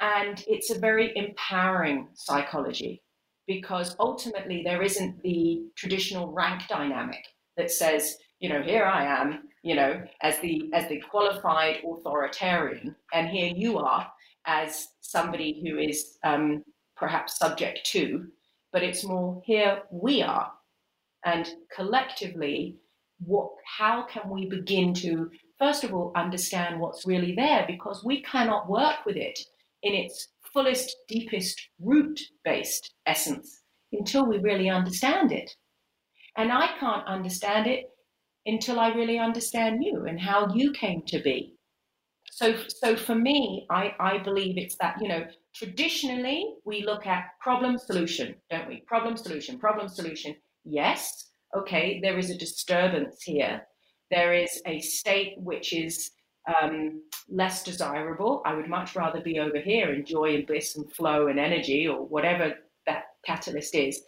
and it's a very empowering psychology because ultimately there isn't the traditional rank dynamic that says, you know, here I am, you know, as the as the qualified authoritarian, and here you are as somebody who is um, perhaps subject to, but it's more here we are, and collectively, what? How can we begin to first of all understand what's really there because we cannot work with it in its fullest, deepest, root based essence until we really understand it. And I can't understand it until I really understand you and how you came to be. So, so for me, I, I believe it's that, you know, traditionally we look at problem solution, don't we? Problem solution, problem solution. Yes, okay, there is a disturbance here. There is a state which is um, less desirable. I would much rather be over here in joy and bliss and flow and energy or whatever that catalyst is.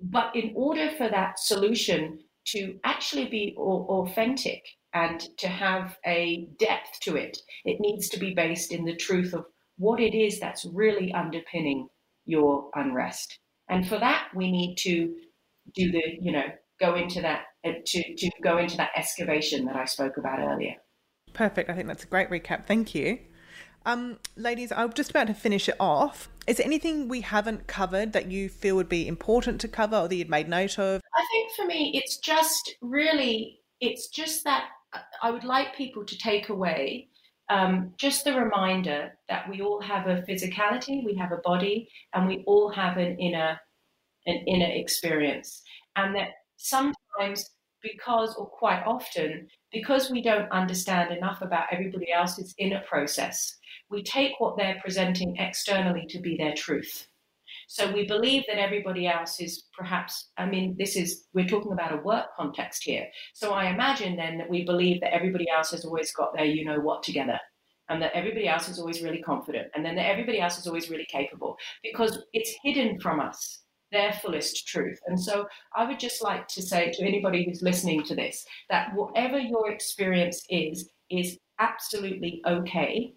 But in order for that solution to actually be authentic and to have a depth to it, it needs to be based in the truth of what it is that's really underpinning your unrest. And for that, we need to do the, you know, go into that, uh, to, to go into that excavation that I spoke about earlier. Perfect. I think that's a great recap. Thank you. Um, ladies, I'm just about to finish it off. Is there anything we haven't covered that you feel would be important to cover or that you'd made note of? I think for me, it's just really, it's just that I would like people to take away um, just the reminder that we all have a physicality, we have a body, and we all have an inner, an inner experience, and that sometimes because, or quite often, because we don't understand enough about everybody else's inner process, we take what they're presenting externally to be their truth. So we believe that everybody else is perhaps, I mean, this is, we're talking about a work context here. So I imagine then that we believe that everybody else has always got their you know what together and that everybody else is always really confident and then that everybody else is always really capable because it's hidden from us their fullest truth. And so I would just like to say to anybody who's listening to this that whatever your experience is, is absolutely okay.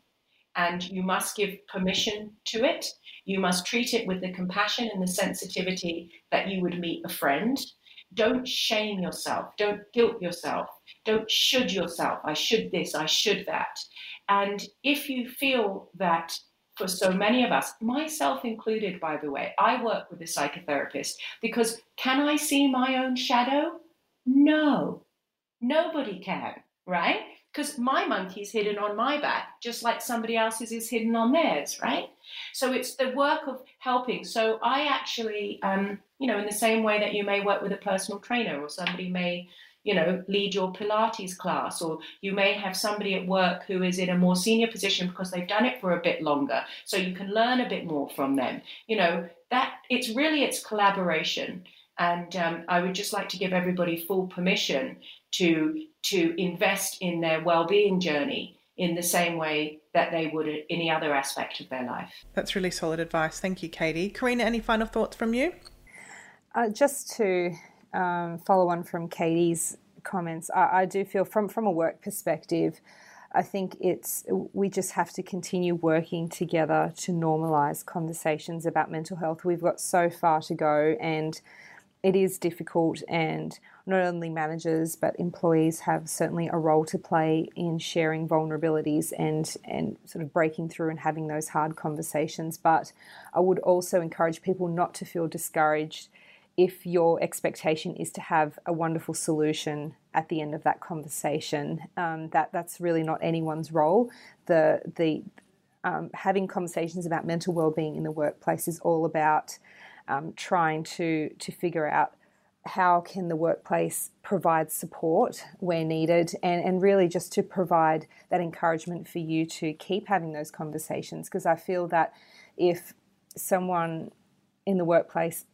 And you must give permission to it. You must treat it with the compassion and the sensitivity that you would meet a friend. Don't shame yourself. Don't guilt yourself. Don't should yourself. I should this, I should that. And if you feel that for so many of us, myself included, by the way. I work with a psychotherapist because can I see my own shadow? No, nobody can, right? Because my monkey's hidden on my back, just like somebody else's is hidden on theirs, right? So it's the work of helping. So I actually, um, you know, in the same way that you may work with a personal trainer or somebody may you know, lead your Pilates class, or you may have somebody at work who is in a more senior position because they've done it for a bit longer, so you can learn a bit more from them. You know, that it's really it's collaboration, and um, I would just like to give everybody full permission to to invest in their well-being journey in the same way that they would any other aspect of their life. That's really solid advice. Thank you, Katie. Karina, any final thoughts from you? Uh, just to um, follow on from Katie's comments, I, I do feel from from a work perspective. I think it's we just have to continue working together to normalize conversations about mental health. We've got so far to go, and it is difficult, and not only managers but employees have certainly a role to play in sharing vulnerabilities and and sort of breaking through and having those hard conversations. But I would also encourage people not to feel discouraged if your expectation is to have a wonderful solution at the end of that conversation. Um, that that's really not anyone's role. The the um, having conversations about mental well-being in the workplace is all about um, trying to to figure out how can the workplace provide support where needed and, and really just to provide that encouragement for you to keep having those conversations because i feel that if someone in the workplace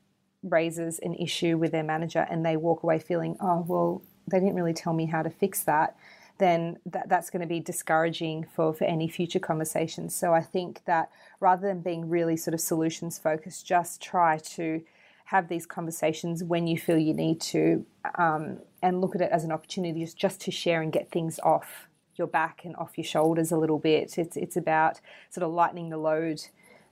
raises an issue with their manager and they walk away feeling oh well they didn't really tell me how to fix that then that, that's going to be discouraging for, for any future conversations. So I think that rather than being really sort of solutions focused, just try to have these conversations when you feel you need to um, and look at it as an opportunity just, just to share and get things off your back and off your shoulders a little bit. It's, it's about sort of lightening the load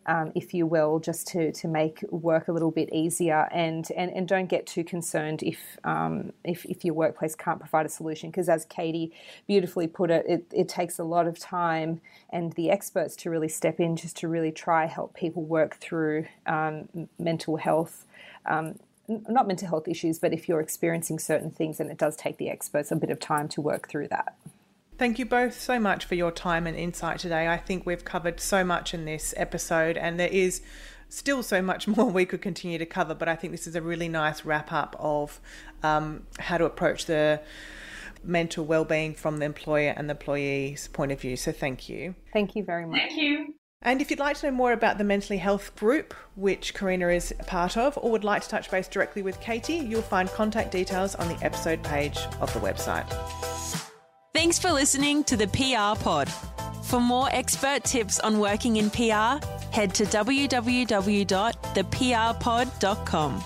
um, if you will, just to, to make work a little bit easier. And, and, and don't get too concerned if, um, if, if your workplace can't provide a solution, because as Katie beautifully put it, it, it takes a lot of time and the experts to really step in just to really try help people work through um, mental health. Um, not mental health issues, but if you're experiencing certain things, and it does take the experts a bit of time to work through that. Thank you both so much for your time and insight today. I think we've covered so much in this episode, and there is still so much more we could continue to cover, but I think this is a really nice wrap up of um, how to approach the mental well-being from the employer and the employee's point of view. So thank you. Thank you very much. Thank you. And if you'd like to know more about the mentally health group, which Karina is a part of, or would like to touch base directly with Katie, you'll find contact details on the episode page of the website. Thanks for listening to the PR Pod. For more expert tips on working in PR, head to www.theprpod.com.